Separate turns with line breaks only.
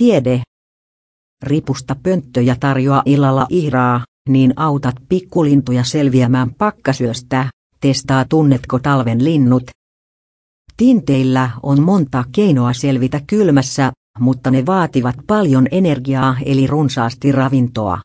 tiede. Ripusta pönttöjä tarjoaa illalla ihraa, niin autat pikkulintuja selviämään pakkasyöstä, testaa tunnetko talven linnut. Tinteillä on monta keinoa selvitä kylmässä, mutta ne vaativat paljon energiaa eli runsaasti ravintoa.